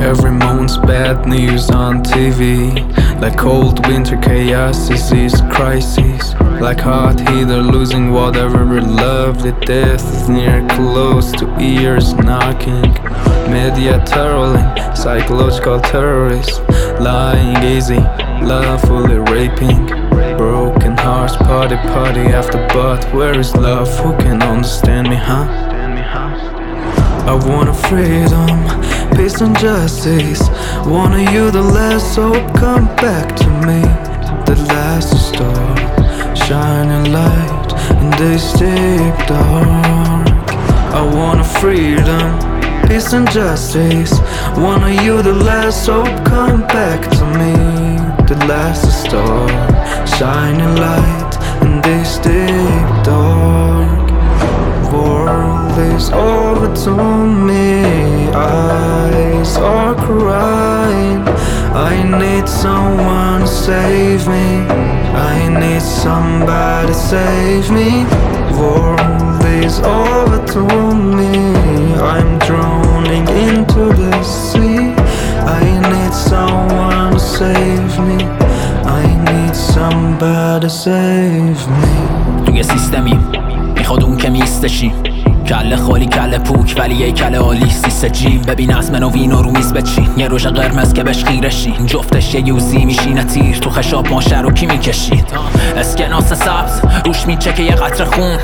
Every month, bad news on TV Like cold winter chaos, disease, crises Like hot heat or losing whatever we love The death is near, close to ears knocking. Media turling, psychological terrorists. Lying easy, lovefully raping. Party, party after but. Where is love? Who can understand me, huh? I want a freedom, peace and justice. Want you the last hope come back to me. The last star, shining light in this deep dark. I want a freedom, peace and justice. Want you the last hope come back to me. The last star, shining light this deep dark world is over to me. Eyes are crying. I need someone to save me. I need somebody to save me. World is over to me. I'm drowning into the sea. I need someone to save me. I need somebody to save. توی سیستمی. می‌خواد اون که میستشیم کله خالی کله پوک ولی یه کله آلی سیست جیم ببین از من و وینو رو میز بچین یه روش قرمز که بهش خیرشین جفتش یه یوزی میشینه تیر. تو خشاب ماشه رو کی می‌کشید اسکناس سبز. روش میچکه یه قطر خون.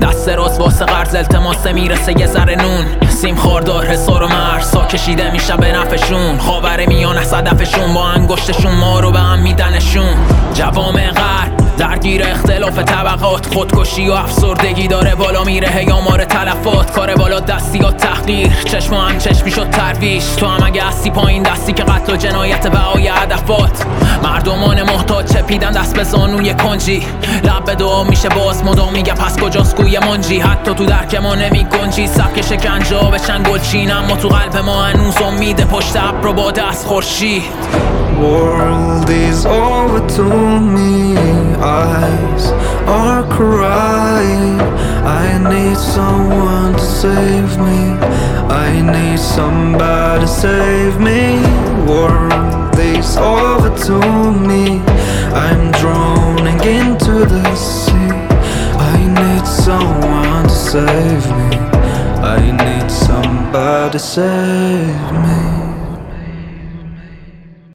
دست راست واسه قرض التماسه می‌رسه یه ذره نون. سیم خاردار حسار و مرسا کشیده میشه به نفشون. خاور میان از هدفشون با انگشتشون ما رو به هم میدنشون. جوامع غرب درگیر اختلاف طبقات خودکشی و افسردگی داره بالا میره هی آمار تلفات. کار بالا دستی یا تحقیر چشم و هم چشمی شد ترویش تو هم اگه هستی پایین دستی که قتل و جنایت بهای هدفات. مردمان محتاج چپیدن دست به زانوی کنجی. لب به دعا میشه باز. مدام میگه پس کجاست گوی منجی؟ حتی تو درک ما نمی گنجی. سبک شکنجا بشن گلچین اما تو قلب ما هنوز امید پشت ابر و با دست خورشید. World is over. need someone to save me. I need somebody to save me. Warm these over to me. I'm drowning into the sea. I need someone to save me. I need somebody to save me.